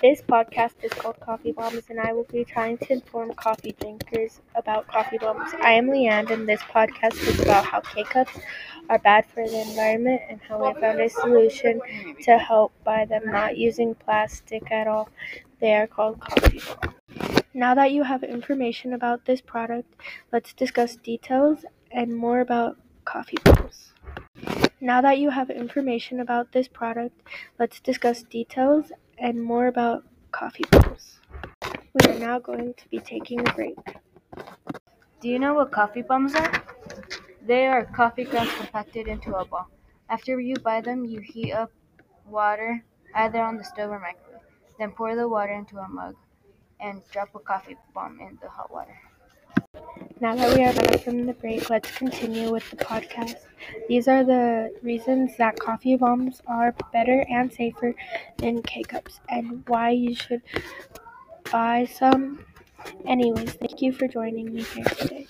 This podcast is called Coffee Bombs, and I will be trying to inform coffee drinkers about coffee bombs. I am Leanne, and this podcast is about how K cups are bad for the environment and how we found a solution to help by them not using plastic at all. They are called coffee bombs. Now that you have information about this product, let's discuss details and more about coffee bombs. Now that you have information about this product, let's discuss details and more about coffee bombs. We are now going to be taking a break. Do you know what coffee bombs are? They are coffee grounds compacted into a ball. After you buy them, you heat up water either on the stove or microwave. Then pour the water into a mug and drop a coffee bomb in the hot water. Now that we are back from the break, let's continue with the podcast. These are the reasons that coffee bombs are better and safer than K cups and why you should buy some. Anyways, thank you for joining me here today.